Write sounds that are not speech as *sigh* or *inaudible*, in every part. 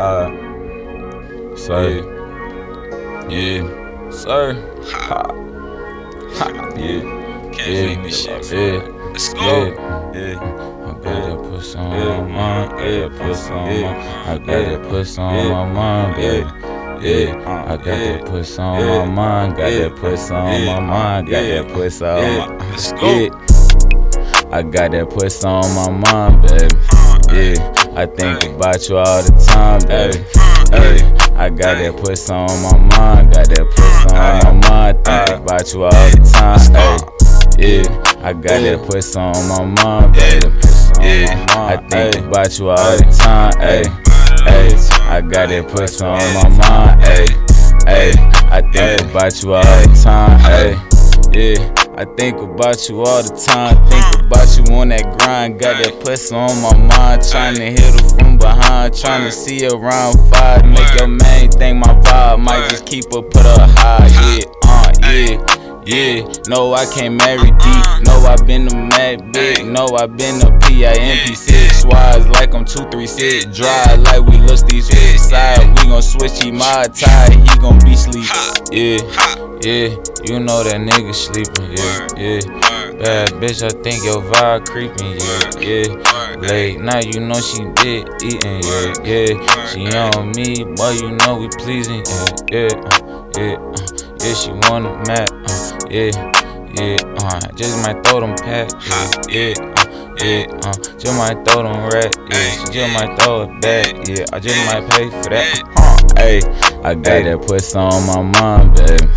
Uh, sir. Yeah. yeah. Sir. Ha. Ha. Yeah. Can't yeah. this shit. Yeah. Let's go. Yeah. yeah. I gotta put some on my mind. Yeah, put some on my I gotta put some on my mind, baby. Yeah, I got that puss on my mind, got that puss on my mind, got that puss on my mind. *laughs* Yeah, I got that puss on my mind, baby. I think about you all the time, baby. Hey, I got that puss on my mind, got that puss on my mind, I think about you all the time. Hey, yeah, I got that puss on my mind, baby. Yeah, I think about you all the time, hey. Hey, I got that puss on my mind, hey. Hey, I think about you all the time, hey. Yeah. I think about you all the time. Think about you on that grind. Got that pussy on my mind. Trying to hit her from behind. Trying to see her around five. Make your main thing my vibe. Might just keep her, put her high. Yeah, uh, yeah. Yeah, no, I can't marry D. No, I been a mad big. No, I been a PIMP six wise like I'm two three six. Dry like we lost these side. We gon' switch he my tie. He gon' be sleep. Yeah, yeah. You know that nigga sleeping. Yeah, yeah. Bad bitch, I think your vibe creeping. Yeah, yeah. Late night, you know she did eating. Yeah, yeah. She on me, boy, you know we pleasing. Yeah, yeah, uh, yeah. Uh. Yeah, she wanna mad, uh, yeah, yeah, uh, just might throw them pat, yeah, yeah, uh, yeah, uh, just might throw them rat, yeah, she just might throw it back, yeah, I just might pay for that, uh, hey, I got that puss on my mind, baby,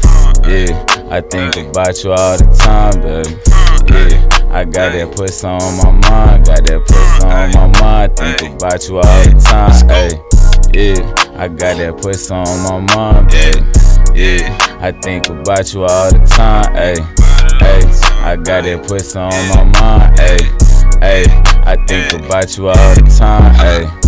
yeah, I think about you all the time, baby, yeah, I got that puss on my mind, got that puss on my mind, think about you all the time, hey, yeah, I got that puss on my mind, baby. Yeah, I think about you all the time, ayy. Ayy, I got that pussy on my mind, ayy. Ayy, I think about you all the time, ayy.